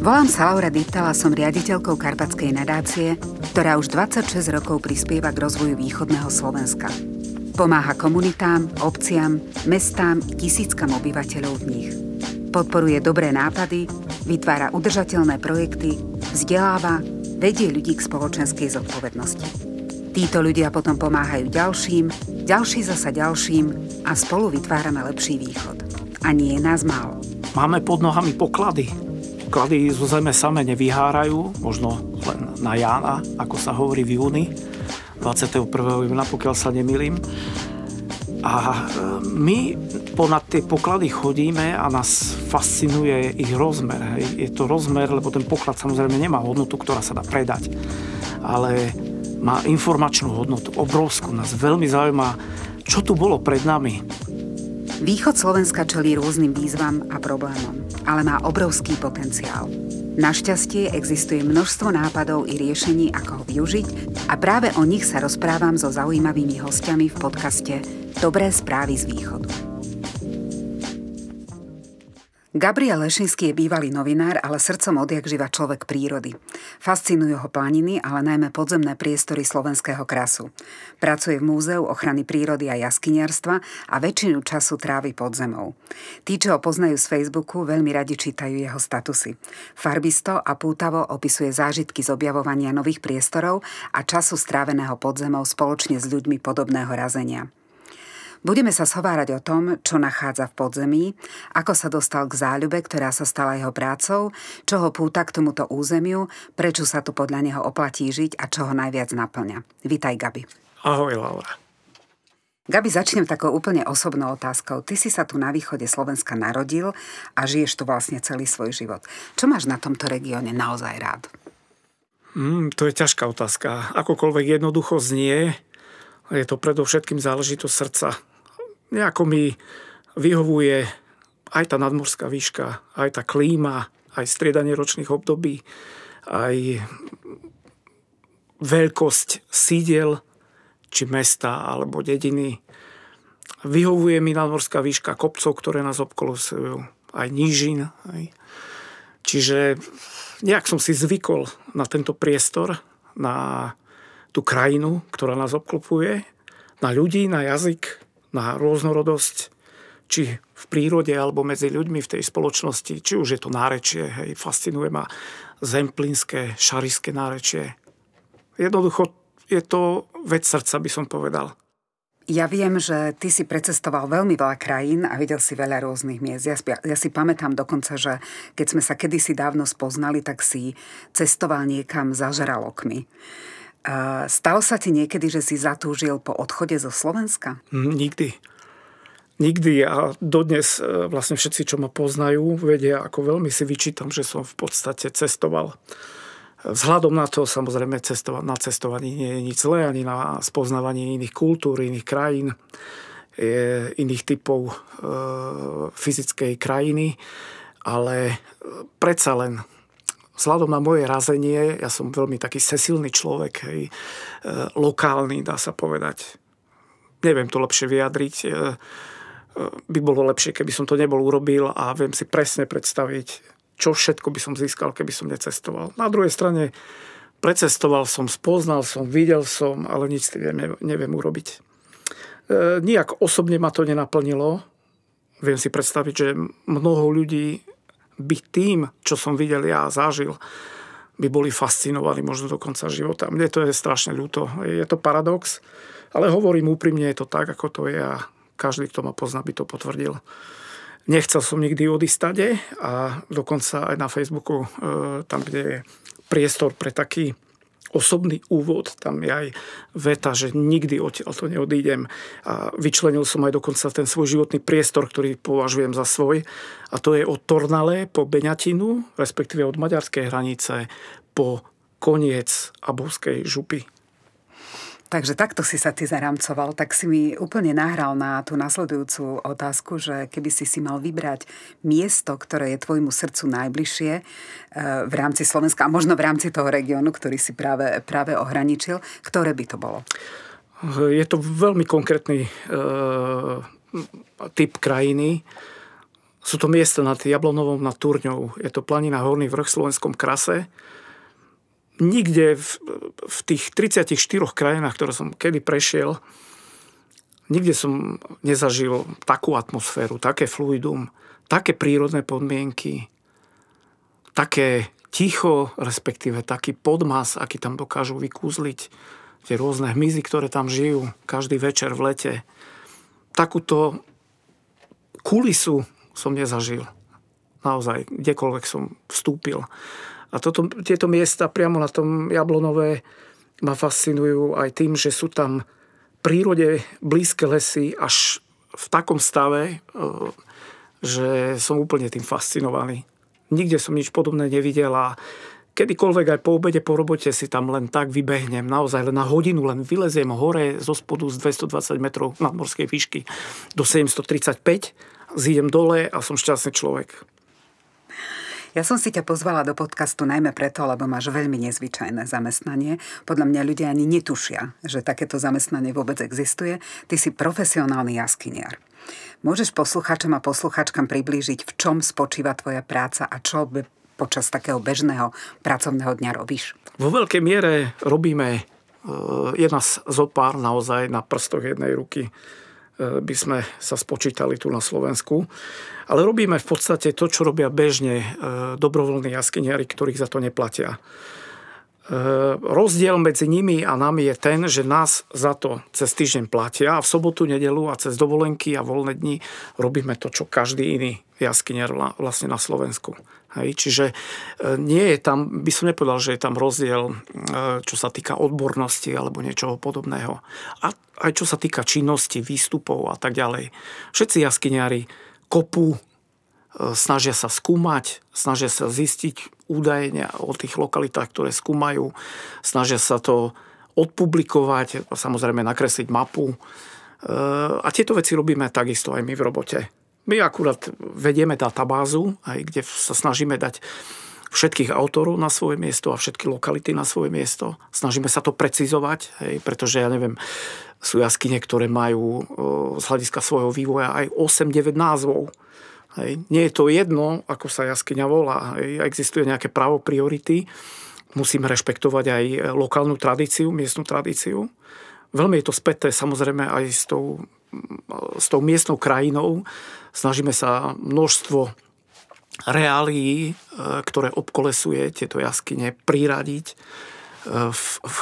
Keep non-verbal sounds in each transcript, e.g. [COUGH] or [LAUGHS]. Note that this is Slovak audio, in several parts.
Volám sa Laura Diptala, som riaditeľkou Karpatskej nadácie, ktorá už 26 rokov prispieva k rozvoju východného Slovenska. Pomáha komunitám, obciam, mestám i tisíckam obyvateľov v nich. Podporuje dobré nápady, vytvára udržateľné projekty, vzdeláva, vedie ľudí k spoločenskej zodpovednosti. Títo ľudia potom pomáhajú ďalším, ďalší zasa ďalším a spolu vytvárame lepší východ. A nie je nás málo. Máme pod nohami poklady. Poklady zo zeme same nevyhárajú, možno len na Jána, ako sa hovorí v júni, 21. júna, pokiaľ sa nemýlim. A e, my ponad tie poklady chodíme a nás fascinuje ich rozmer. Hej. Je to rozmer, lebo ten poklad samozrejme nemá hodnotu, ktorá sa dá predať. Ale má informačnú hodnotu, obrovskú. Nás veľmi zaujíma, čo tu bolo pred nami. Východ Slovenska čelí rôznym výzvam a problémom, ale má obrovský potenciál. Našťastie existuje množstvo nápadov i riešení, ako ho využiť a práve o nich sa rozprávam so zaujímavými hostiami v podcaste Dobré správy z východu. Gabriel Lešinský je bývalý novinár, ale srdcom odjak živa človek prírody. Fascinujú ho planiny, ale najmä podzemné priestory slovenského krasu. Pracuje v Múzeu ochrany prírody a jaskyniarstva a väčšinu času trávi pod zemou. Tí, čo ho poznajú z Facebooku, veľmi radi čítajú jeho statusy. Farbisto a pútavo opisuje zážitky z objavovania nových priestorov a času stráveného pod zemou spoločne s ľuďmi podobného razenia. Budeme sa schovárať o tom, čo nachádza v podzemí, ako sa dostal k záľube, ktorá sa stala jeho prácou, čo ho púta k tomuto územiu, prečo sa tu podľa neho oplatí žiť a čo ho najviac naplňa. Vítaj, Gabi. Ahoj, Laura. Gabi, začnem takou úplne osobnou otázkou. Ty si sa tu na východe Slovenska narodil a žiješ tu vlastne celý svoj život. Čo máš na tomto regióne naozaj rád? Mm, to je ťažká otázka. Akokoľvek jednoducho znie, je to predovšetkým záležitosť srdca nejako mi vyhovuje aj tá nadmorská výška, aj tá klíma, aj striedanie ročných období, aj veľkosť sídel, či mesta, alebo dediny. Vyhovuje mi nadmorská výška kopcov, ktoré nás obkolosujú, aj nížin. Aj. Čiže nejak som si zvykol na tento priestor, na tú krajinu, ktorá nás obklopuje, na ľudí, na jazyk, na rôznorodosť, či v prírode alebo medzi ľuďmi v tej spoločnosti, či už je to nárečie, hej, fascinuje ma zemplínske, šariské nárečie. Jednoducho je to vec srdca, by som povedal. Ja viem, že ty si precestoval veľmi veľa krajín a videl si veľa rôznych miest. Ja, ja si pamätám dokonca, že keď sme sa kedysi dávno spoznali, tak si cestoval niekam za žralokmi. Stalo sa ti niekedy, že si zatúžil po odchode zo Slovenska? Hm, nikdy. Nikdy a dodnes e, vlastne všetci, čo ma poznajú, vedia, ako veľmi si vyčítam, že som v podstate cestoval. Vzhľadom na to, samozrejme, cestovať, na cestovaní nie je nič zlé, ani na spoznávanie iných kultúr, iných krajín, iných typov e, fyzickej krajiny, ale predsa len vzhľadom na moje razenie, ja som veľmi taký sesilný človek, hej, e, lokálny, dá sa povedať. Neviem to lepšie vyjadriť. E, e, by bolo lepšie, keby som to nebol urobil a viem si presne predstaviť, čo všetko by som získal, keby som necestoval. Na druhej strane precestoval som, spoznal som, videl som, ale nič tým neviem, neviem urobiť. E, nijak osobne ma to nenaplnilo. Viem si predstaviť, že mnoho ľudí byť tým, čo som videl ja a zažil, by boli fascinovaní možno do konca života. Mne to je strašne ľúto. Je to paradox, ale hovorím úprimne, je to tak, ako to je a každý, kto ma pozná, by to potvrdil. Nechcel som nikdy odísť stade a dokonca aj na Facebooku, e, tam, kde je priestor pre taký osobný úvod, tam je aj veta, že nikdy odtiaľ to neodídem. A vyčlenil som aj dokonca ten svoj životný priestor, ktorý považujem za svoj. A to je od Tornale po Beňatinu, respektíve od maďarskej hranice po koniec Abovskej župy. Takže takto si sa ty zaramcoval, tak si mi úplne nahral na tú nasledujúcu otázku, že keby si si mal vybrať miesto, ktoré je tvojmu srdcu najbližšie e, v rámci Slovenska a možno v rámci toho regiónu, ktorý si práve, práve ohraničil, ktoré by to bolo? Je to veľmi konkrétny e, typ krajiny. Sú to miesta nad Jablonovom, nad Turňou. Je to planina Horný vrch v slovenskom krase. Nikde v, v tých 34 krajinách, ktoré som kedy prešiel, nikde som nezažil takú atmosféru, také fluidum, také prírodné podmienky, také ticho, respektíve taký podmas, aký tam dokážu vykúzliť tie rôzne hmyzy, ktoré tam žijú každý večer v lete. Takúto kulisu som nezažil. Naozaj, kdekoľvek som vstúpil. A toto, tieto miesta priamo na tom Jablonové ma fascinujú aj tým, že sú tam prírode blízke lesy až v takom stave, e, že som úplne tým fascinovaný. Nikde som nič podobné nevidel a kedykoľvek aj po obede, po robote si tam len tak vybehnem, naozaj len na hodinu, len vyleziem hore zo spodu z 220 metrov nadmorskej výšky do 735 zídem dole a som šťastný človek. Ja som si ťa pozvala do podcastu najmä preto, lebo máš veľmi nezvyčajné zamestnanie. Podľa mňa ľudia ani netušia, že takéto zamestnanie vôbec existuje. Ty si profesionálny jaskyniar. Môžeš posluchačom a posluchačkám priblížiť, v čom spočíva tvoja práca a čo by počas takého bežného pracovného dňa robíš? Vo veľkej miere robíme e, jedna z zopár naozaj na prstoch jednej ruky by sme sa spočítali tu na Slovensku. Ale robíme v podstate to, čo robia bežne e, dobrovoľní jaskyniari, ktorých za to neplatia. E, rozdiel medzi nimi a nami je ten, že nás za to cez týždeň platia a v sobotu, nedelu a cez dovolenky a voľné dni robíme to, čo každý iný jaskyniar vlastne na Slovensku. Hej, čiže nie je tam, by som nepovedal, že je tam rozdiel, čo sa týka odbornosti alebo niečoho podobného. A aj čo sa týka činnosti, výstupov a tak ďalej. Všetci jaskyniari kopú, e, snažia sa skúmať, snažia sa zistiť údaje o tých lokalitách, ktoré skúmajú, snažia sa to odpublikovať, samozrejme nakresliť mapu. E, a tieto veci robíme takisto aj my v robote. My akurát vedieme databázu, aj kde sa snažíme dať všetkých autorov na svoje miesto a všetky lokality na svoje miesto. Snažíme sa to precizovať, hej, pretože ja neviem, sú jaskyne, ktoré majú z hľadiska svojho vývoja aj 8-9 názvov. Hej. Nie je to jedno, ako sa jaskyňa volá. Hej. Existuje nejaké právo priority. Musíme rešpektovať aj lokálnu tradíciu, miestnú tradíciu. Veľmi je to späté samozrejme aj s tou, s tou miestnou krajinou. Snažíme sa množstvo reálií, e, ktoré obkolesuje tieto jaskyne, priradiť e, v, v,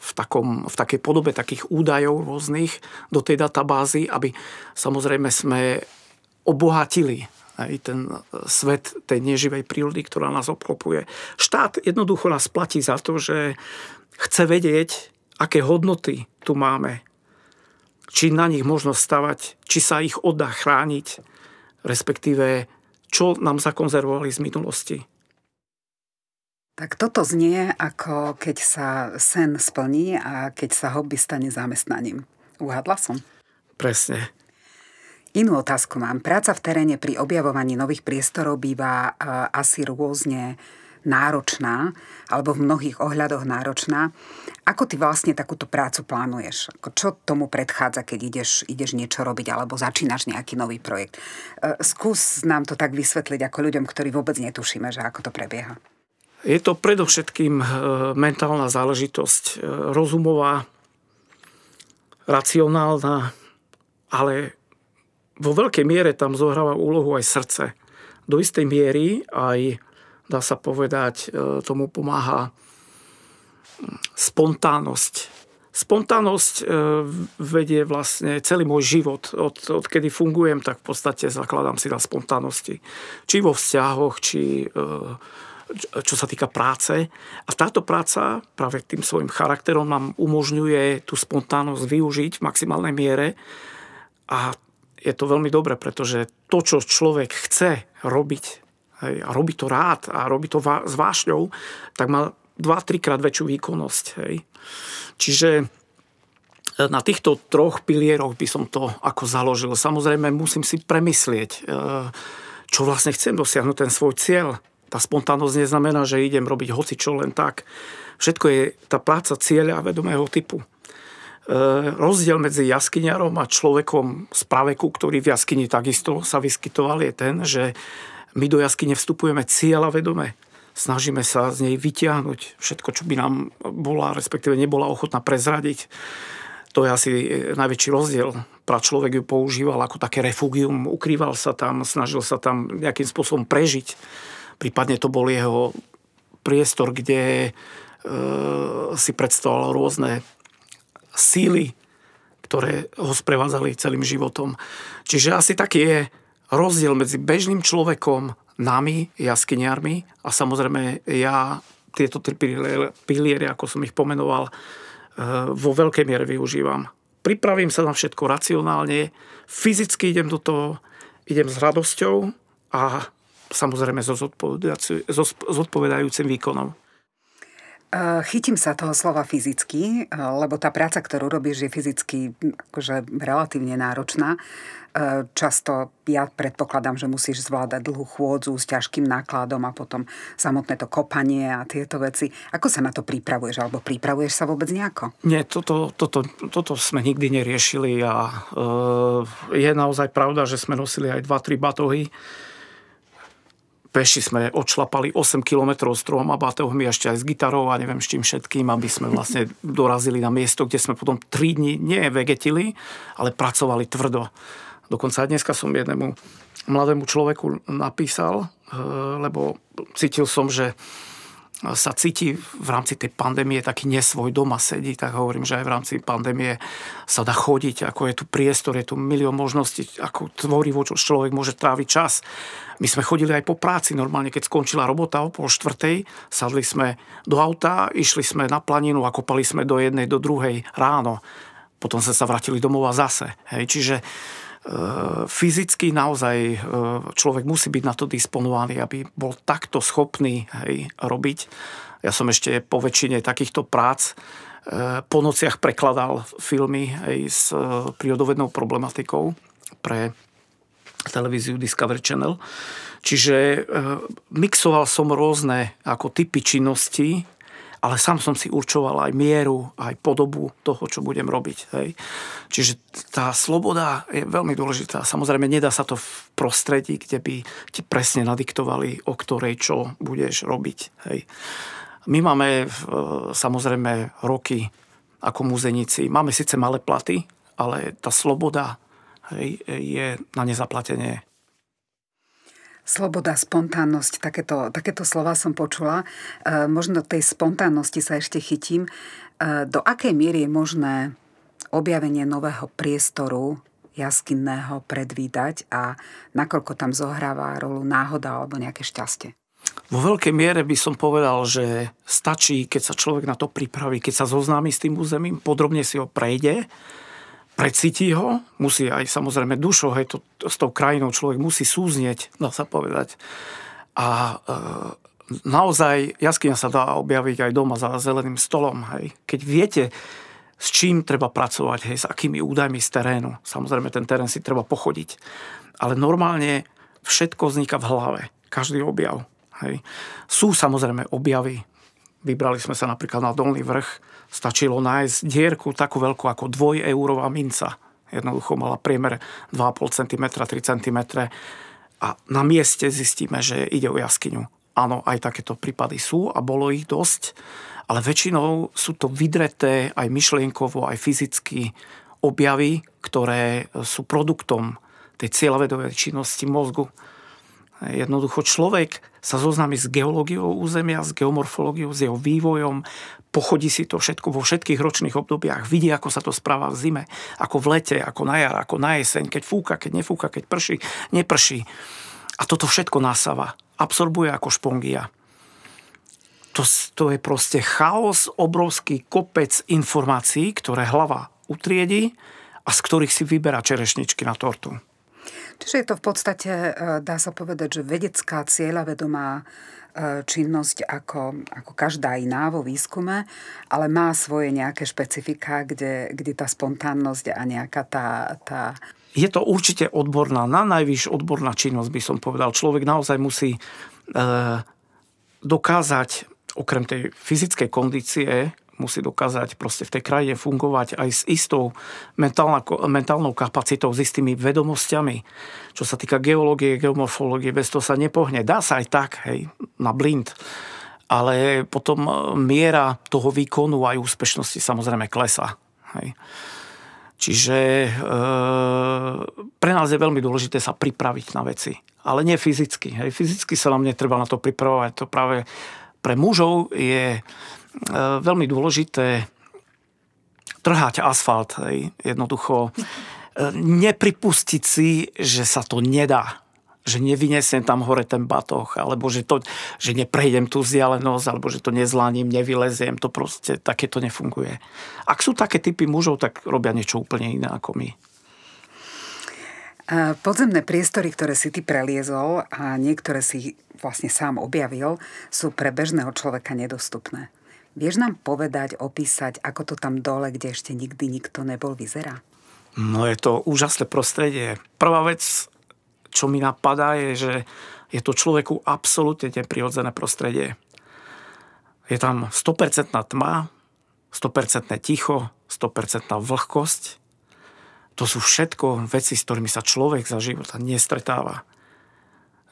v, takom, v takej podobe takých údajov rôznych do tej databázy, aby samozrejme sme obohatili aj ten svet tej neživej prírody, ktorá nás obklopuje. Štát jednoducho nás platí za to, že chce vedieť, aké hodnoty tu máme, či na nich možno stavať, či sa ich oddá chrániť, respektíve čo nám zakonzervovali z minulosti. Tak toto znie ako keď sa sen splní a keď sa hobby stane zamestnaním. Uhadla som? Presne. Inú otázku mám. Práca v teréne pri objavovaní nových priestorov býva asi rôzne náročná, alebo v mnohých ohľadoch náročná. Ako ty vlastne takúto prácu plánuješ? Čo tomu predchádza, keď ideš, ideš niečo robiť alebo začínaš nejaký nový projekt? E, skús nám to tak vysvetliť ako ľuďom, ktorí vôbec netušíme, že ako to prebieha. Je to predovšetkým e, mentálna záležitosť, e, rozumová, racionálna, ale vo veľkej miere tam zohráva úlohu aj srdce. Do istej miery aj dá sa povedať, e, tomu pomáha spontánnosť. Spontánnosť e, vedie vlastne celý môj život. Od, od kedy fungujem, tak v podstate zakladám si na spontánnosti. Či vo vzťahoch, či e, čo sa týka práce. A táto práca práve tým svojim charakterom nám umožňuje tú spontánnosť využiť v maximálnej miere. A je to veľmi dobré, pretože to, čo človek chce robiť, hej, a robí to rád a robí to s vášňou, tak má 2-3 krát väčšiu výkonnosť. Hej. Čiže e, na týchto troch pilieroch by som to ako založil. Samozrejme musím si premyslieť, e, čo vlastne chcem dosiahnuť, ten svoj cieľ. Tá spontánnosť neznamená, že idem robiť hoci čo len tak. Všetko je tá práca cieľa a vedomého typu. Rozdiel medzi jaskyňarom a človekom z praveku, ktorý v jaskyni takisto sa vyskytoval, je ten, že my do jaskyne vstupujeme cieľa vedome. Snažíme sa z nej vytiahnuť všetko, čo by nám bola, respektíve nebola ochotná prezradiť. To je asi najväčší rozdiel. Pra človek ju používal ako také refugium, ukrýval sa tam, snažil sa tam nejakým spôsobom prežiť. Prípadne to bol jeho priestor, kde e, si predstavoval rôzne síly, ktoré ho sprevádzali celým životom. Čiže asi taký je rozdiel medzi bežným človekom, nami, jaskyniarmi a samozrejme ja tieto tri piliery, ako som ich pomenoval, e, vo veľkej miere využívam. Pripravím sa na všetko racionálne, fyzicky idem do toho, idem s radosťou a samozrejme so zodpovedajúcim výkonom. Eh, chytím sa toho slova fyzicky, eh, lebo tá práca, ktorú robíš, je fyzicky akože relatívne náročná. Eh, často ja predpokladám, že musíš zvládať dlhú chôdzu s ťažkým nákladom a potom samotné to kopanie a tieto veci. Ako sa na to pripravuješ? Alebo pripravuješ sa vôbec nejako? Nie, toto, toto, toto sme nikdy neriešili a e, je naozaj pravda, že sme nosili aj 2-3 batohy peši sme odšlapali 8 km s troma batohmi, ešte aj s gitarou a neviem s čím všetkým, aby sme [LAUGHS] vlastne dorazili na miesto, kde sme potom 3 dní nie vegetili, ale pracovali tvrdo. Dokonca aj dneska som jednému mladému človeku napísal, eh, lebo cítil som, že sa cíti v rámci tej pandémie taký nesvoj doma sedí, tak hovorím, že aj v rámci pandémie sa dá chodiť, ako je tu priestor, je tu milión možností, ako tvorivo človek môže tráviť čas. My sme chodili aj po práci normálne, keď skončila robota o pol štvrtej, sadli sme do auta, išli sme na planinu a kopali sme do jednej, do druhej ráno. Potom sme sa vrátili domov a zase. Hej. Čiže fyzicky naozaj e, človek musí byť na to disponovaný, aby bol takto schopný hej, robiť. Ja som ešte po väčšine takýchto prác e, po nociach prekladal filmy hej, s e, prírodovednou problematikou pre televíziu Discovery Channel. Čiže mixoval som rôzne ako typy činnosti, ale sám som si určoval aj mieru, aj podobu toho, čo budem robiť. Hej. Čiže tá sloboda je veľmi dôležitá. Samozrejme, nedá sa to v prostredí, kde by ti presne nadiktovali, o ktorej čo budeš robiť. Hej. My máme samozrejme roky ako muzenici. Máme síce malé platy, ale tá sloboda hej, je na nezaplatenie Sloboda, spontánnosť, takéto, takéto slova som počula. E, možno tej spontánnosti sa ešte chytím. E, do akej miery je možné objavenie nového priestoru jaskinného predvídať a nakoľko tam zohráva rolu náhoda alebo nejaké šťastie? Vo veľkej miere by som povedal, že stačí, keď sa človek na to pripraví, keď sa zoznámi s tým územím, podrobne si ho prejde precíti ho, musí aj samozrejme dušo, hej, to, s tou krajinou človek musí súznieť, dá sa povedať. A e, naozaj jaskyňa sa dá objaviť aj doma za zeleným stolom. Hej. Keď viete, s čím treba pracovať, hej, s akými údajmi z terénu. Samozrejme, ten terén si treba pochodiť. Ale normálne všetko vzniká v hlave. Každý objav. Hej. Sú samozrejme objavy. Vybrali sme sa napríklad na Dolný vrch, Stačilo nájsť dierku takú veľkú ako dvojeurová minca. Jednoducho mala priemer 2,5 cm, 3 cm. A na mieste zistíme, že ide o jaskyňu. Áno, aj takéto prípady sú a bolo ich dosť, ale väčšinou sú to vydreté aj myšlienkovo, aj fyzicky objavy, ktoré sú produktom tej cieľavedovej činnosti mozgu. Jednoducho človek sa zoznámi s geológiou územia, s geomorfológiou, s jeho vývojom, pochodí si to všetko vo všetkých ročných obdobiach, vidí, ako sa to správa v zime, ako v lete, ako na jar, ako na jeseň, keď fúka, keď nefúka, keď prší, neprší. A toto všetko nasáva, absorbuje ako špongia. To, to je proste chaos, obrovský kopec informácií, ktoré hlava utriedi a z ktorých si vyberá čerešničky na tortu. Čiže je to v podstate, e, dá sa povedať, že vedecká cieľavedomá e, činnosť ako, ako každá iná vo výskume, ale má svoje nejaké špecifika, kde, kde tá spontánnosť a nejaká tá, tá... Je to určite odborná, na najvyššia odborná činnosť by som povedal. Človek naozaj musí e, dokázať okrem tej fyzickej kondície musí dokázať proste v tej krajine fungovať aj s istou mentálnou kapacitou, s istými vedomosťami. Čo sa týka geológie, geomorfológie, bez toho sa nepohne. Dá sa aj tak, hej, na blind. Ale potom miera toho výkonu aj úspešnosti samozrejme klesá. Hej. Čiže e, pre nás je veľmi dôležité sa pripraviť na veci. Ale nie fyzicky. Hej. Fyzicky sa nám netreba na to pripravovať. To práve pre mužov je e, veľmi dôležité trhať asfalt. Hej. Jednoducho e, nepripustiť si, že sa to nedá že nevynesem tam hore ten batoh, alebo že, to, že neprejdem tú vzdialenosť, alebo že to nezlaním, nevyleziem, to proste takéto nefunguje. Ak sú také typy mužov, tak robia niečo úplne iné ako my. Podzemné priestory, ktoré si ty preliezol a niektoré si vlastne sám objavil, sú pre bežného človeka nedostupné. Vieš nám povedať, opísať, ako to tam dole, kde ešte nikdy nikto nebol, vyzerá? No je to úžasné prostredie. Prvá vec, čo mi napadá, je, že je to človeku absolútne neprirodzené prostredie. Je tam 100% tma, 100% ticho, 100% vlhkosť. To sú všetko veci, s ktorými sa človek za života nestretáva.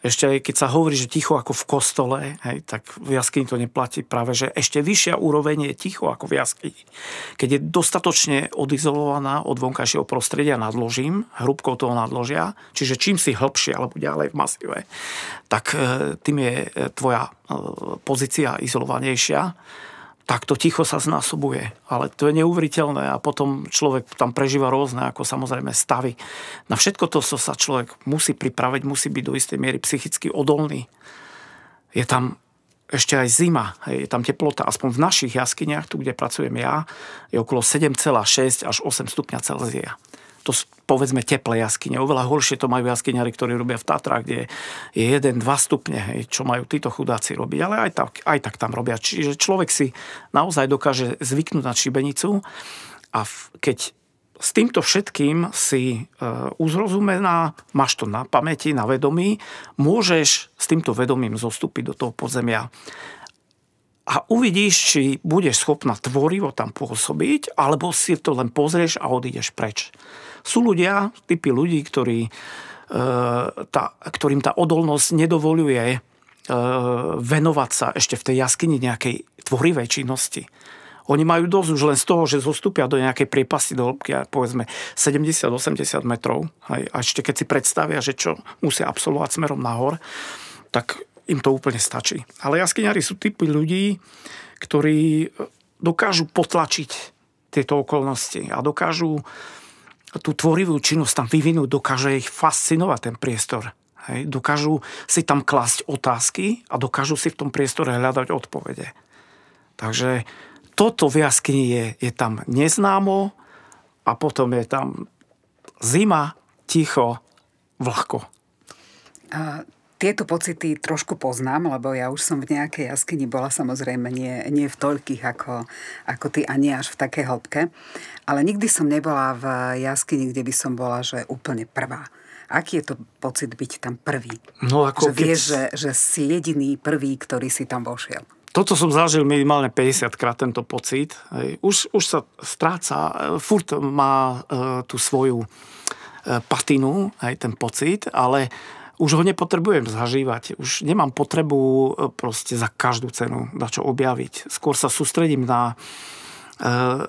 Ešte aj keď sa hovorí, že ticho ako v kostole, hej, tak v jaskyni to neplatí práve, že ešte vyššia úroveň je ticho ako v jaskyni. Keď je dostatočne odizolovaná od vonkajšieho prostredia nadložím, hrubkou toho nadložia, čiže čím si hĺbšie alebo ďalej v masíve, tak e, tým je e, tvoja e, pozícia izolovanejšia tak to ticho sa znásobuje. Ale to je neuveriteľné a potom človek tam prežíva rôzne, ako samozrejme stavy. Na všetko to sa človek musí pripraviť, musí byť do istej miery psychicky odolný. Je tam ešte aj zima, je tam teplota, aspoň v našich jaskyniach, tu kde pracujem ja, je okolo 7,6 až 8 stupňa Celzia to povedzme teplé jaskyne. Oveľa horšie to majú jaskyňari, ktorí robia v Tatrách, kde je 1-2 stupne, hej, čo majú títo chudáci robiť. Ale aj tak, aj tak tam robia. Čiže človek si naozaj dokáže zvyknúť na šibenicu a keď s týmto všetkým si e, uzrozumená, máš to na pamäti, na vedomí, môžeš s týmto vedomím zostúpiť do toho podzemia a uvidíš, či budeš schopná tvorivo tam pôsobiť, alebo si to len pozrieš a odídeš preč. Sú ľudia, typy ľudí, ktorí, e, tá, ktorým tá odolnosť nedovoluje e, venovať sa ešte v tej jaskyni nejakej tvorivej činnosti. Oni majú dosť už len z toho, že zostúpia do nejakej priepasti do hĺbky, povedzme 70-80 metrov. A ešte keď si predstavia, že čo musia absolvovať smerom nahor, tak im to úplne stačí. Ale jaskyňari sú typy ľudí, ktorí dokážu potlačiť tieto okolnosti a dokážu tú tvorivú činnosť tam vyvinúť, dokáže ich fascinovať ten priestor. Hej. Dokážu si tam klásť otázky a dokážu si v tom priestore hľadať odpovede. Takže toto v jaskyni je, je tam neznámo a potom je tam zima, ticho, vlhko. A tieto pocity trošku poznám, lebo ja už som v nejakej jaskyni bola, samozrejme nie, nie v toľkých ako, ako ty a nie až v takej hĺbke. Ale nikdy som nebola v jaskyni, kde by som bola, že úplne prvá. Aký je to pocit byť tam prvý? No ako že keď... vieš, že, že si jediný prvý, ktorý si tam vošiel. Toto som zažil minimálne 50 krát tento pocit. Už, už sa stráca, furt má e, tú svoju e, patinu, aj ten pocit, ale už ho nepotrebujem zažívať. Už nemám potrebu e, proste za každú cenu na čo objaviť. Skôr sa sústredím na e,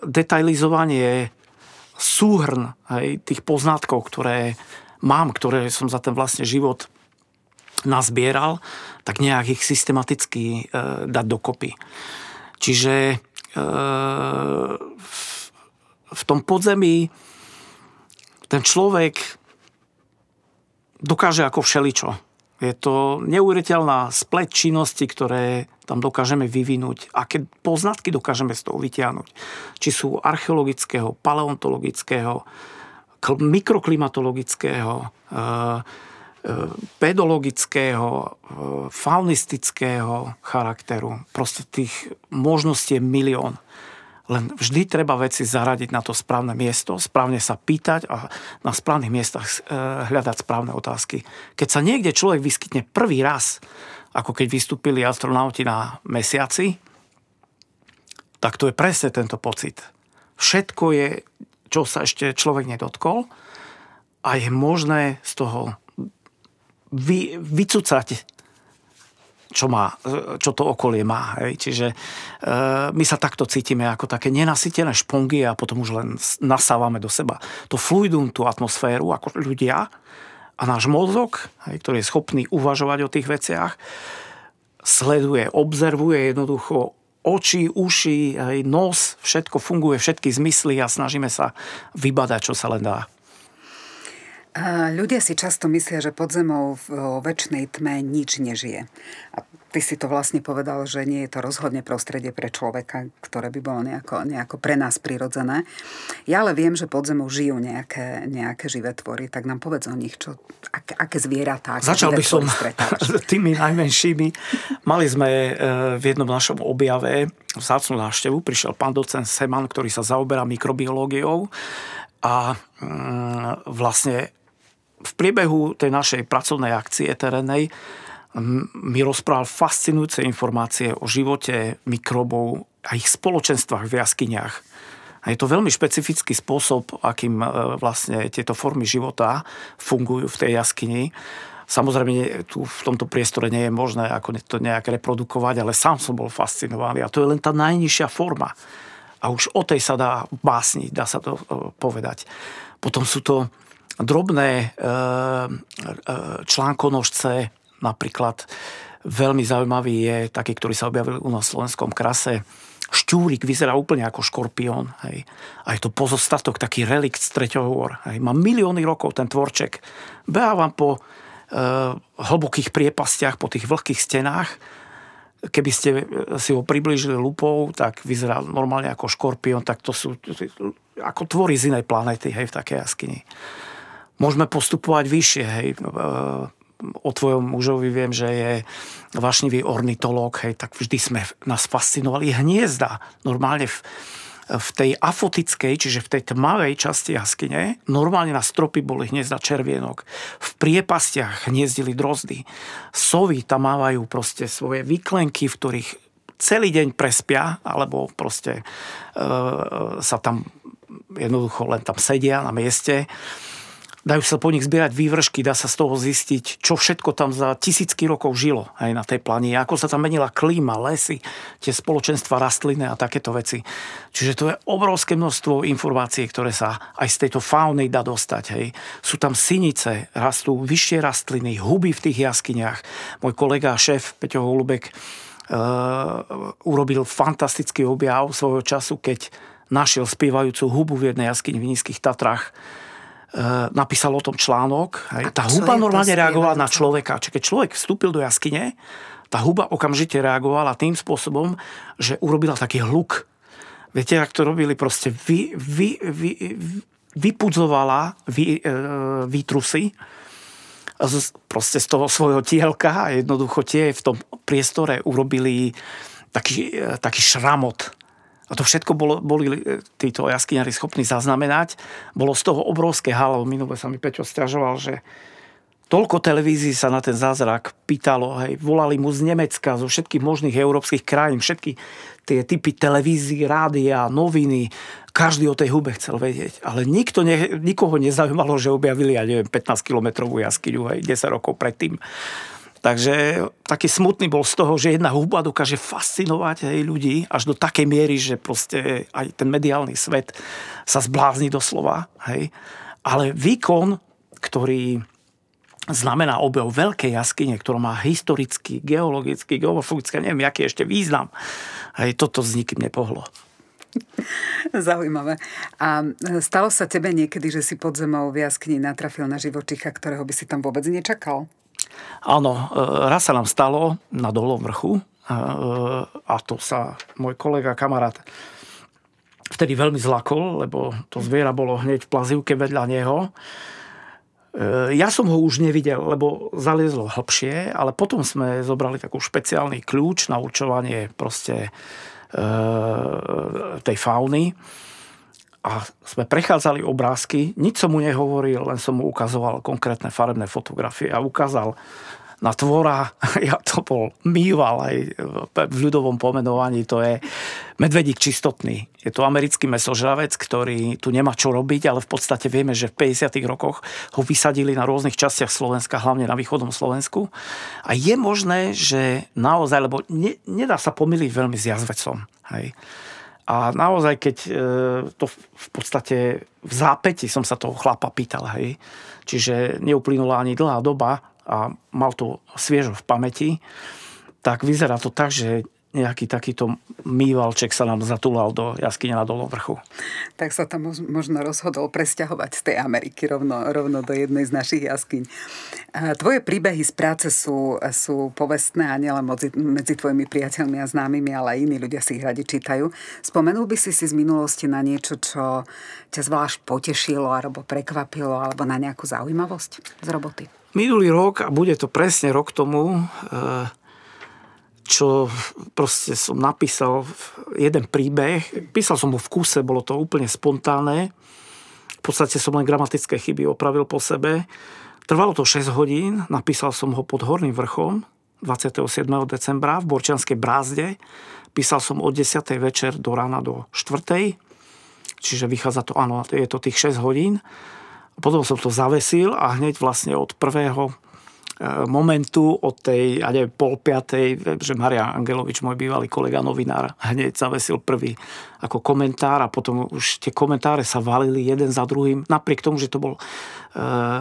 detailizovanie súhrn hej, tých poznatkov, ktoré mám, ktoré som za ten vlastne život nazbieral, tak nejak ich systematicky e, dať dokopy. Čiže e, v, v tom podzemí ten človek dokáže ako všeličo. Je to neuveriteľná splet činnosti, ktoré tam dokážeme vyvinúť. Aké poznatky dokážeme z toho vytiahnuť. Či sú archeologického, paleontologického, mikroklimatologického, eh, eh, pedologického, eh, faunistického charakteru. Proste tých možností je milión. Len vždy treba veci zaradiť na to správne miesto, správne sa pýtať a na správnych miestach eh, hľadať správne otázky. Keď sa niekde človek vyskytne prvý raz, ako keď vystúpili astronauti na mesiaci, tak to je presne tento pocit. Všetko je, čo sa ešte človek nedotkol a je možné z toho vy, vycúcať čo, má, čo to okolie má. Hej. Čiže e, my sa takto cítime ako také nenasytené špongy a potom už len nasávame do seba to fluidum, tú atmosféru ako ľudia a náš mozog, hej, ktorý je schopný uvažovať o tých veciach, sleduje, obzervuje jednoducho oči, uši, hej, nos, všetko funguje, všetky zmysly a snažíme sa vybadať, čo sa len dá. Ľudia si často myslia, že pod zemou v väčšnej tme nič nežije. A ty si to vlastne povedal, že nie je to rozhodne prostredie pre človeka, ktoré by bolo nejako, nejako pre nás prirodzené. Ja ale viem, že pod zemou žijú nejaké, nejaké živé tvory, tak nám povedz o nich, čo, ak, aké zvieratá, Začal by som [LAUGHS] tými najmenšími. Mali sme e, v jednom našom objave vzácnú návštevu, prišiel pán docent Seman, ktorý sa zaoberá mikrobiológiou a mm, vlastne v priebehu tej našej pracovnej akcie terénnej mi rozprával fascinujúce informácie o živote mikrobov a ich spoločenstvách v jaskyniach. A je to veľmi špecifický spôsob, akým e, vlastne tieto formy života fungujú v tej jaskyni. Samozrejme, tu v tomto priestore nie je možné ako to nejak reprodukovať, ale sám som bol fascinovaný. A to je len tá najnižšia forma. A už o tej sa dá básniť, dá sa to e, povedať. Potom sú to drobné e, e, článkonožce, napríklad veľmi zaujímavý je taký, ktorý sa objavil u nás v slovenskom krase. Šťúrik vyzerá úplne ako škorpión. Hej. A je to pozostatok, taký relikt z treťoho hôr. Hej. Má milióny rokov ten tvorček. Beha vám po e, hlbokých priepastiach, po tých vlhkých stenách. Keby ste si ho priblížili lupou, tak vyzerá normálne ako škorpión, tak to sú ako tvory z inej planéty hej, v takej jaskyni môžeme postupovať vyššie. Hej. E, o tvojom mužovi viem, že je vašnivý ornitológ, hej, tak vždy sme nás fascinovali hniezda. Normálne v, v tej afotickej, čiže v tej tmavej časti jaskyne, normálne na stropy boli hniezda červienok. V priepastiach hniezdili drozdy. Sovy tam mávajú proste svoje vyklenky, v ktorých celý deň prespia, alebo proste e, sa tam jednoducho len tam sedia na mieste dajú sa po nich zbierať vývršky, dá sa z toho zistiť, čo všetko tam za tisícky rokov žilo aj na tej planine, ako sa tam menila klíma, lesy, tie spoločenstva rastliny a takéto veci. Čiže to je obrovské množstvo informácií, ktoré sa aj z tejto fauny dá dostať. Hej. Sú tam synice, rastú vyššie rastliny, huby v tých jaskyniach. Môj kolega, šéf Peťo Holubek, uh, urobil fantastický objav svojho času, keď našiel spievajúcu hubu v jednej jaskyni v Nízkych Tatrách napísal o tom článok. Hej. Tá huba normálne reagovala na človeka. Čiže keď človek vstúpil do jaskyne, tá huba okamžite reagovala tým spôsobom, že urobila taký hluk. Viete, ak to robili, proste vy, vy, vy, vypudzovala vy, e, výtrusy z, proste z toho svojho tielka a jednoducho tie v tom priestore urobili taký, e, taký šramot a to všetko bolo, boli e, títo jaskyňari schopní zaznamenať. Bolo z toho obrovské halo. Minule sa mi Peťo stiažoval, že toľko televízií sa na ten zázrak pýtalo. Hej. Volali mu z Nemecka, zo všetkých možných európskych krajín, všetky tie typy televízií, rádia, noviny. Každý o tej hube chcel vedieť. Ale nikto ne, nikoho nezaujímalo, že objavili, ja neviem, 15-kilometrovú jaskyňu, hej, 10 rokov predtým. Takže taký smutný bol z toho, že jedna hudba dokáže fascinovať aj ľudí až do takej miery, že proste aj ten mediálny svet sa zblázni doslova. Hej. Ale výkon, ktorý znamená objav veľkej jaskyne, ktorá má historický, geologický, geomorfologický, neviem, aký ešte význam. Hej, toto s nikým nepohlo. Zaujímavé. A stalo sa tebe niekedy, že si pod zemou v jaskyni natrafil na živočicha, ktorého by si tam vôbec nečakal? Áno, e, raz sa nám stalo na dolom vrchu e, a to sa môj kolega, kamarát vtedy veľmi zlakol, lebo to zviera bolo hneď v plazivke vedľa neho. E, ja som ho už nevidel, lebo zaliezlo hlbšie, ale potom sme zobrali takú špeciálny kľúč na určovanie proste tej fauny a sme prechádzali obrázky, nič som mu nehovoril, len som mu ukazoval konkrétne farebné fotografie a ukázal na tvora, [LAUGHS] ja to bol mýval aj v ľudovom pomenovaní, to je medvedík čistotný. Je to americký mesožravec, ktorý tu nemá čo robiť, ale v podstate vieme, že v 50. rokoch ho vysadili na rôznych častiach Slovenska, hlavne na východnom Slovensku. A je možné, že naozaj, lebo ne, nedá sa pomýliť veľmi s jazvecom. Hej. A naozaj, keď e, to v podstate v zápäti som sa toho chlapa pýtal, hej, čiže neuplynula ani dlhá doba a mal to sviežo v pamäti, tak vyzerá to tak, že nejaký takýto mývalček sa nám zatúlal do jaskyne na dolom vrchu. Tak sa tam možno rozhodol presťahovať z tej Ameriky rovno, rovno do jednej z našich jaskyň. Tvoje príbehy z práce sú, sú povestné a nielen medzi, medzi tvojimi priateľmi a známymi, ale aj iní ľudia si ich radi čítajú. Spomenul by si si z minulosti na niečo, čo ťa zvlášť potešilo alebo prekvapilo alebo na nejakú zaujímavosť z roboty? Minulý rok, a bude to presne rok tomu, e- čo proste som napísal jeden príbeh. Písal som ho v kuse, bolo to úplne spontánne. V podstate som len gramatické chyby opravil po sebe. Trvalo to 6 hodín, napísal som ho pod Horným vrchom 27. decembra v Borčianskej brázde. Písal som od 10. večer do rána do 4. Čiže vychádza to, áno, je to tých 6 hodín. Potom som to zavesil a hneď vlastne od prvého momentu od tej, ja neviem, pol piatej, že Maria Angelovič, môj bývalý kolega novinár, hneď zavesil prvý ako komentár a potom už tie komentáre sa valili jeden za druhým, napriek tomu, že to bol e,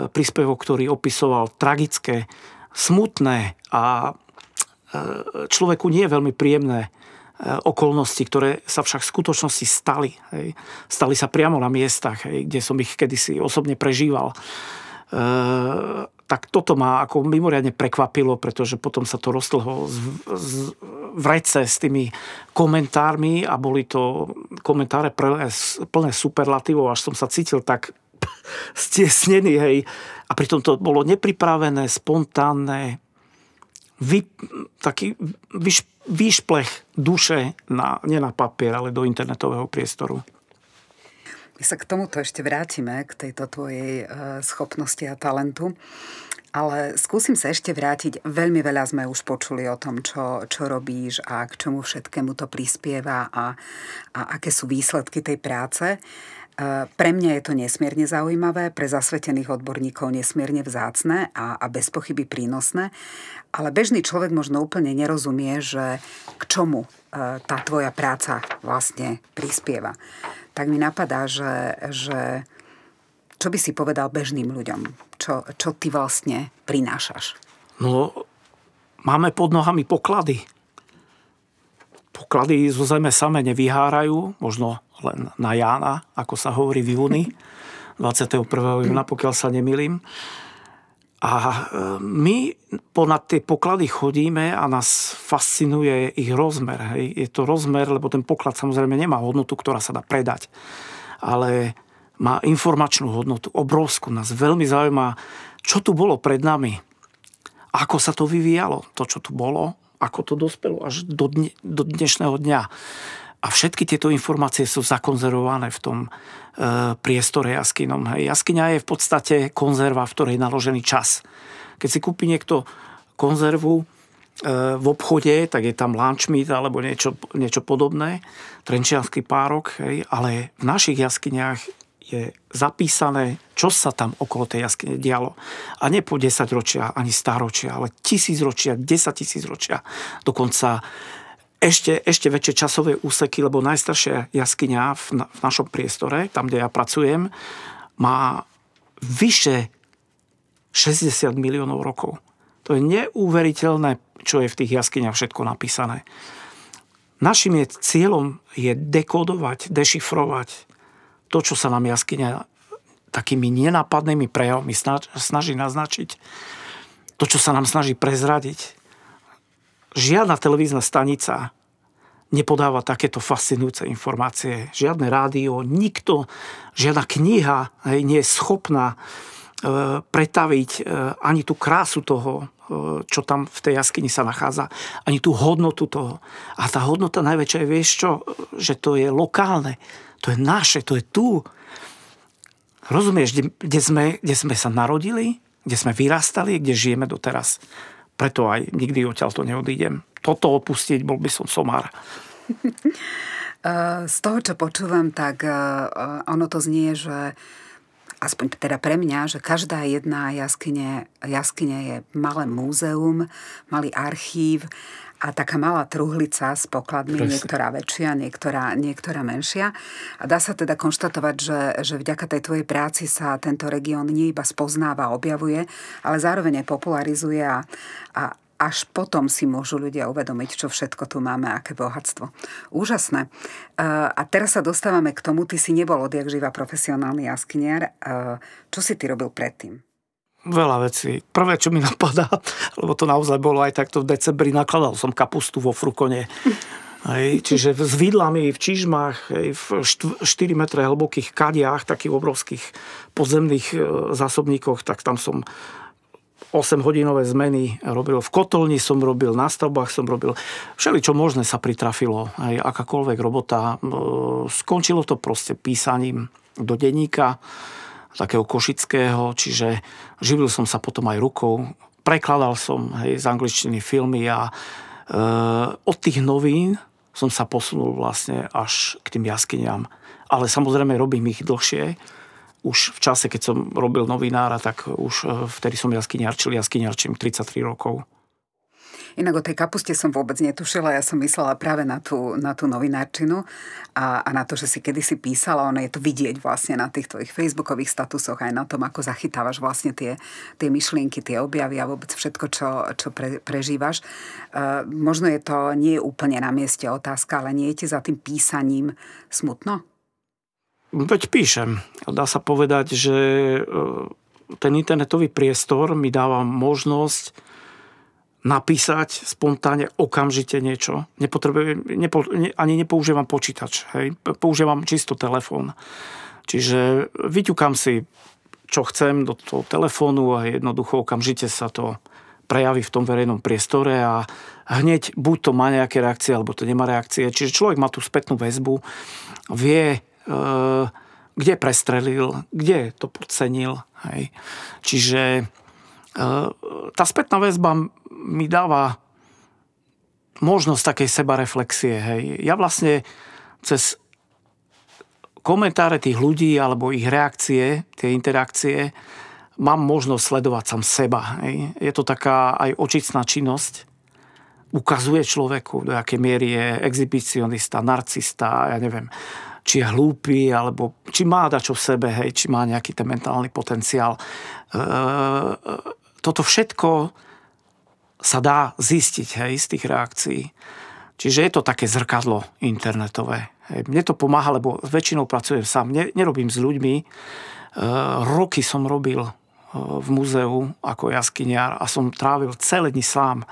príspevok, ktorý opisoval tragické, smutné a e, človeku nie je veľmi príjemné e, okolnosti, ktoré sa však v skutočnosti stali. Hej. Stali sa priamo na miestach, hej, kde som ich kedysi osobne prežíval tak toto ma ako mimoriadne prekvapilo, pretože potom sa to roztlho z, z, v rece s tými komentármi a boli to komentáre plné, plné superlatívov, až som sa cítil tak [LAUGHS] stiesnený, hej. A pritom to bolo nepripravené, spontánne, vy, taký vyš, výšplech duše na, nie na papier, ale do internetového priestoru. My sa k tomuto ešte vrátime, k tejto tvojej e, schopnosti a talentu. Ale skúsim sa ešte vrátiť. Veľmi veľa sme už počuli o tom, čo, čo robíš a k čomu všetkému to prispieva a, a aké sú výsledky tej práce. E, pre mňa je to nesmierne zaujímavé, pre zasvetených odborníkov nesmierne vzácne a, a bez pochyby prínosné, ale bežný človek možno úplne nerozumie, že k čomu e, tá tvoja práca vlastne prispieva tak mi napadá, že, že čo by si povedal bežným ľuďom? Čo, čo ty vlastne prinášaš? No, máme pod nohami poklady. Poklady zo zeme same nevyhárajú, možno len na Jána, ako sa hovorí v júni, 21. júna, pokiaľ sa nemilím. A e, my ponad tie poklady chodíme a nás fascinuje ich rozmer. Hej. Je to rozmer, lebo ten poklad samozrejme nemá hodnotu, ktorá sa dá predať. Ale má informačnú hodnotu, obrovskú. Nás veľmi zaujíma, čo tu bolo pred nami. Ako sa to vyvíjalo, to, čo tu bolo, ako to dospelo až do, dne, do dnešného dňa. A všetky tieto informácie sú zakonzervované v tom e, priestore jaskynom. Hej. Jaskyňa je v podstate konzerva, v ktorej je naložený čas. Keď si kúpi niekto konzervu e, v obchode, tak je tam lunch alebo niečo, niečo podobné, trenčianský párok, hej. ale v našich jaskyniach je zapísané, čo sa tam okolo tej jaskyne dialo. A nie po 10 ročia, ani stáročia, ale tisíc ročia, 10 tisíc ročia. Dokonca ešte, ešte väčšie časové úseky, lebo najstaršia jaskyňa v, na, v našom priestore, tam, kde ja pracujem, má vyše 60 miliónov rokov. To je neuveriteľné, čo je v tých jaskyniach všetko napísané. Našim je cieľom je dekodovať, dešifrovať to, čo sa nám jaskyňa takými nenápadnými prejavmi snaží naznačiť. To, čo sa nám snaží prezradiť žiadna televízna stanica nepodáva takéto fascinujúce informácie. Žiadne rádio, nikto, žiadna kniha hej, nie je schopná e, pretaviť e, ani tú krásu toho, e, čo tam v tej jaskyni sa nachádza, ani tú hodnotu toho. A tá hodnota najväčšia je, vieš čo, že to je lokálne, to je naše, to je tu. Rozumieš, kde, kde, sme, kde sme sa narodili, kde sme vyrastali, kde žijeme doteraz. Preto aj nikdy odtiaľ to neodídem. Toto opustiť, bol by som somár. [LAUGHS] z toho, čo počúvam, tak ono to znie, že aspoň teda pre mňa, že každá jedna jaskyne, jaskyne je malé múzeum, malý archív a taká malá truhlica s pokladmi, Presne. niektorá väčšia, niektorá, niektorá menšia. A dá sa teda konštatovať, že, že vďaka tej tvojej práci sa tento región nie iba spoznáva, objavuje, ale zároveň aj popularizuje a, a až potom si môžu ľudia uvedomiť, čo všetko tu máme, aké bohatstvo. Úžasné. A teraz sa dostávame k tomu, ty si nebol odjak živa profesionálny jaskyniar. Čo si ty robil predtým? Veľa vecí. Prvé, čo mi [LAUGHS] napadá, lebo to naozaj bolo aj takto v decembri, nakladal som kapustu vo frukone. Hej, čiže s vidlami v čižmách, hej, v 4 metre hlbokých kadiach, takých obrovských podzemných e, zásobníkoch, tak tam som 8-hodinové zmeny robil. V kotolni som robil, na stavbách som robil. Všeli, čo možné sa pritrafilo. Aj akákoľvek robota. E, skončilo to proste písaním do denníka takého košického, čiže živil som sa potom aj rukou. Prekladal som hej, z angličtiny filmy a e, od tých novín som sa posunul vlastne až k tým jaskyniam. Ale samozrejme robím ich dlhšie. Už v čase, keď som robil novinára, tak už e, vtedy som jaskyniarčil, jaskyniarčím 33 rokov. Inak o tej kapuste som vôbec netušila, ja som myslela práve na tú, na tú novinárčinu a, a na to, že si kedysi písala, ono je to vidieť vlastne na tých tvojich facebookových statusoch, aj na tom, ako zachytávaš vlastne tie, tie myšlienky, tie objavy a vôbec všetko, čo, čo pre, prežívaš. Uh, možno je to nie je úplne na mieste otázka, ale nie je ti za tým písaním smutno? Veď píšem. Dá sa povedať, že e, ten internetový priestor mi dáva možnosť napísať spontánne okamžite niečo. Nepotrebujem, nepo, ne, ani nepoužívam počítač. Hej. Používam čisto telefón. Čiže vyťukám si, čo chcem do toho telefónu a jednoducho okamžite sa to prejaví v tom verejnom priestore a hneď buď to má nejaké reakcie, alebo to nemá reakcie. Čiže človek má tú spätnú väzbu, vie, e, kde prestrelil, kde to podcenil. Hej. Čiže tá spätná väzba mi dáva možnosť takej sebareflexie. Hej. Ja vlastne cez komentáre tých ľudí alebo ich reakcie, tie interakcie, mám možnosť sledovať sám seba. Hej. Je to taká aj očicná činnosť. Ukazuje človeku, do akej miery je exhibicionista, narcista, ja neviem, či je hlúpy, alebo či má dačo v sebe, hej, či má nejaký ten mentálny potenciál. E, e, toto všetko sa dá zistiť hej, z tých reakcií. Čiže je to také zrkadlo internetové. Hej. Mne to pomáha, lebo väčšinou pracujem sám. Nerobím s ľuďmi. E, roky som robil e, v múzeu ako jaskyniar a som trávil celé dni sám.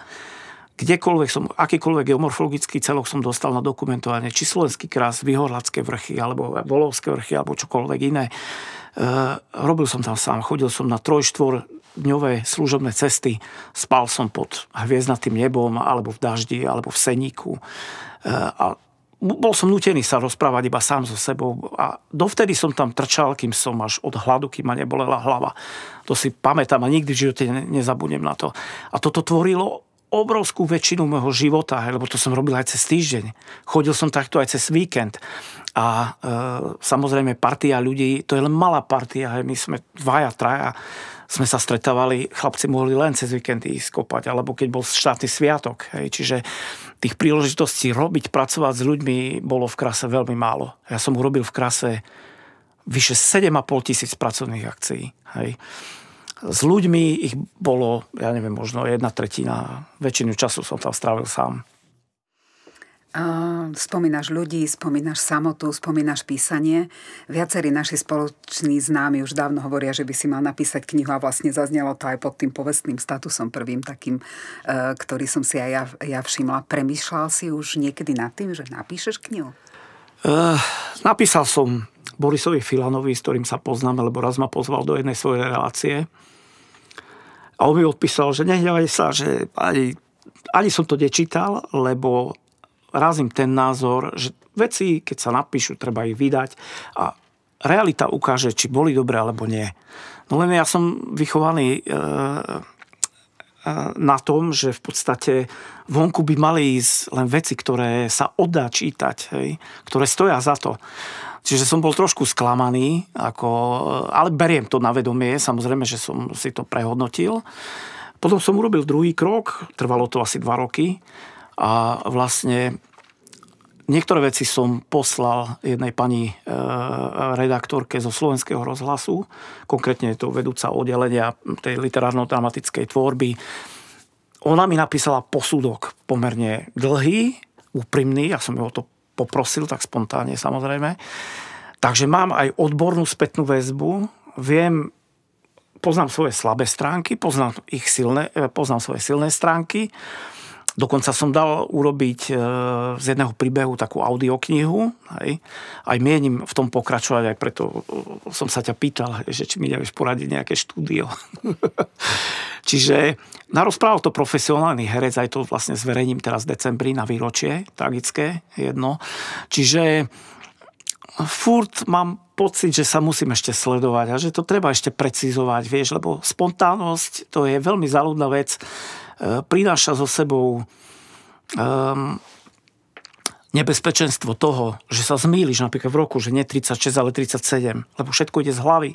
Kdekoľvek som, akýkoľvek geomorfologický celok som dostal na dokumentovanie, či slovenský krás, vyhorlacké vrchy, alebo volovské vrchy, alebo čokoľvek iné. E, robil som tam sám, chodil som na trojštvor dňové služobné cesty. Spal som pod hviezdnatým nebom, alebo v daždi, alebo v seníku. E, a bol som nutený sa rozprávať iba sám so sebou a dovtedy som tam trčal, kým som až od hladu, kým ma nebolela hlava. To si pamätám a nikdy v živote nezabudnem na to. A toto tvorilo obrovskú väčšinu môjho života, lebo to som robil aj cez týždeň. Chodil som takto aj cez víkend. A e, samozrejme partia ľudí, to je len malá partia, my sme dvaja, traja sme sa stretávali, chlapci mohli len cez víkendy ísť kopať, alebo keď bol štátny sviatok. Hej. Čiže tých príležitostí robiť, pracovať s ľuďmi bolo v krase veľmi málo. Ja som urobil v krase vyše 7,5 tisíc pracovných akcií. Hej. S ľuďmi ich bolo, ja neviem, možno jedna tretina. Väčšinu času som tam strávil sám. Spomínaš ľudí, spomínaš samotu, spomínaš písanie. Viacerí naši spoloční známi už dávno hovoria, že by si mal napísať knihu a vlastne zaznelo to aj pod tým povestným statusom prvým takým, e, ktorý som si aj ja, ja všimla. Premýšľal si už niekedy nad tým, že napíšeš knihu? Uh, napísal som Borisovi Filanovi, s ktorým sa poznáme, lebo raz ma pozval do jednej svojej relácie. A on mi odpísal, že nehnevaj sa, že ani, ani som to nečítal, lebo razím ten názor, že veci, keď sa napíšu, treba ich vydať a realita ukáže, či boli dobré alebo nie. No len ja som vychovaný e, e, na tom, že v podstate vonku by mali ísť len veci, ktoré sa oddá čítať, hej, ktoré stoja za to. Čiže som bol trošku sklamaný, ako, ale beriem to na vedomie, samozrejme, že som si to prehodnotil. Potom som urobil druhý krok, trvalo to asi dva roky a vlastne niektoré veci som poslal jednej pani e, redaktorke zo slovenského rozhlasu, konkrétne je to vedúca oddelenia tej literárno-dramatickej tvorby. Ona mi napísala posudok pomerne dlhý, úprimný, ja som ju o to poprosil, tak spontánne samozrejme. Takže mám aj odbornú spätnú väzbu, viem, poznám svoje slabé stránky, poznám, ich silné, e, poznám svoje silné stránky. Dokonca som dal urobiť e, z jedného príbehu takú audioknihu. Hej. Aj mienim v tom pokračovať, aj preto e, som sa ťa pýtal, že či mi nevieš poradiť nejaké štúdio. [LAUGHS] Čiže narozprával to profesionálny herec, aj to vlastne zverejním teraz v decembri na výročie, tragické jedno. Čiže furt mám pocit, že sa musím ešte sledovať a že to treba ešte precizovať, vieš, lebo spontánnosť to je veľmi záľudná vec E, prináša so sebou um, nebezpečenstvo toho, že sa zmýliš napríklad v roku, že nie 36, ale 37, lebo všetko ide z hlavy.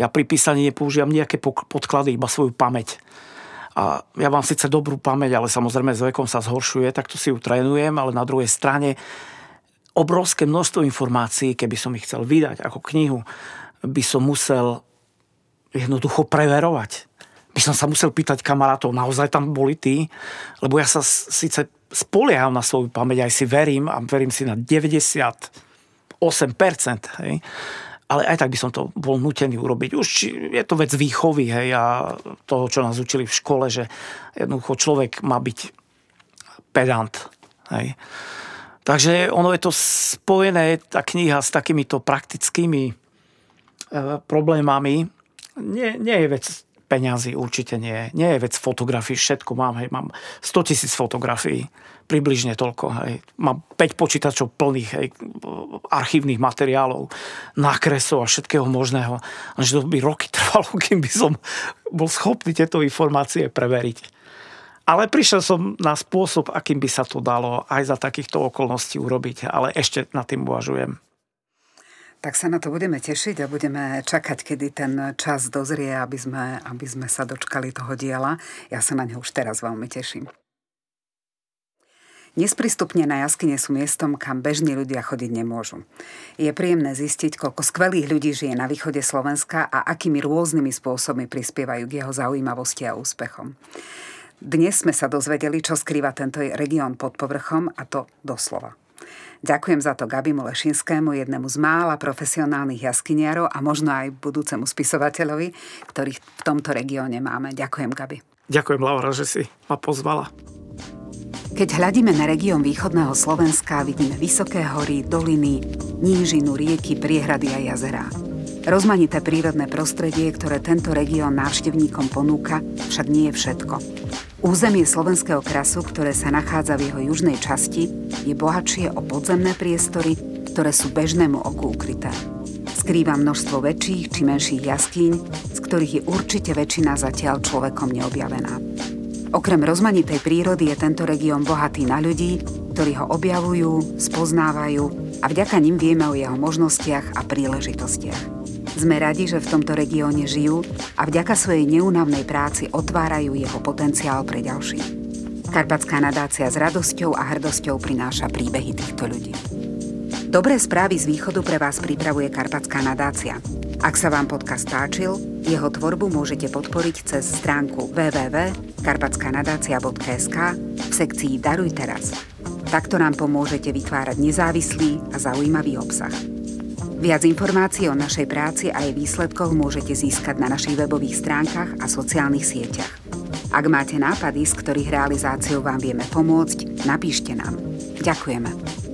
Ja pri písaní nepoužívam nejaké podklady, iba svoju pamäť. A ja mám síce dobrú pamäť, ale samozrejme s vekom sa zhoršuje, tak to si ju trénujem, ale na druhej strane obrovské množstvo informácií, keby som ich chcel vydať ako knihu, by som musel jednoducho preverovať by som sa musel pýtať kamarátov, naozaj tam boli tí? Lebo ja sa síce spolieham na svoju pamäť, aj si verím a verím si na 98%, hej? ale aj tak by som to bol nutený urobiť. Už je to vec výchovy hej, a toho, čo nás učili v škole, že jednoducho človek má byť pedant. Hej. Takže ono je to spojené, tá kniha, s takýmito praktickými e, problémami. Nie, nie je vec peňazí určite nie. Nie je vec fotografií, všetko mám, hej, mám 100 tisíc fotografií, približne toľko, hej. Mám 5 počítačov plných, hej, archívnych materiálov, nákresov a všetkého možného. Že to by roky [LAUGHS] trvalo, kým by som bol schopný tieto informácie preveriť. Ale prišiel som na spôsob, akým by sa to dalo aj za takýchto okolností urobiť, ale ešte nad tým uvažujem. Tak sa na to budeme tešiť a budeme čakať, kedy ten čas dozrie, aby sme, aby sme sa dočkali toho diela. Ja sa na ňo už teraz veľmi teším. Nesprístupnené jaskyne sú miestom, kam bežní ľudia chodiť nemôžu. Je príjemné zistiť, koľko skvelých ľudí žije na východe Slovenska a akými rôznymi spôsobmi prispievajú k jeho zaujímavosti a úspechom. Dnes sme sa dozvedeli, čo skrýva tento región pod povrchom a to doslova. Ďakujem za to Gabimu Lešinskému, jednému z mála profesionálnych jaskyniarov a možno aj budúcemu spisovateľovi, ktorých v tomto regióne máme. Ďakujem, Gabi. Ďakujem, Laura, že si ma pozvala. Keď hľadíme na región východného Slovenska, vidíme vysoké hory, doliny, nížinu, rieky, priehrady a jazerá. Rozmanité prírodné prostredie, ktoré tento región návštevníkom ponúka, však nie je všetko. Územie slovenského krasu, ktoré sa nachádza v jeho južnej časti, je bohatšie o podzemné priestory, ktoré sú bežnému oku ukryté. Skrýva množstvo väčších či menších jaskýň, z ktorých je určite väčšina zatiaľ človekom neobjavená. Okrem rozmanitej prírody je tento región bohatý na ľudí, ktorí ho objavujú, spoznávajú a vďaka nim vieme o jeho možnostiach a príležitostiach. Sme radi, že v tomto regióne žijú a vďaka svojej neúnavnej práci otvárajú jeho potenciál pre ďalších. Karpatská nadácia s radosťou a hrdosťou prináša príbehy týchto ľudí. Dobré správy z východu pre vás pripravuje Karpatská nadácia. Ak sa vám podcast páčil, jeho tvorbu môžete podporiť cez stránku www.karpatskanadácia.sk v sekcii Daruj teraz. Takto nám pomôžete vytvárať nezávislý a zaujímavý obsah. Viac informácií o našej práci a jej výsledkoch môžete získať na našich webových stránkach a sociálnych sieťach. Ak máte nápady, z ktorých realizáciou vám vieme pomôcť, napíšte nám. Ďakujeme.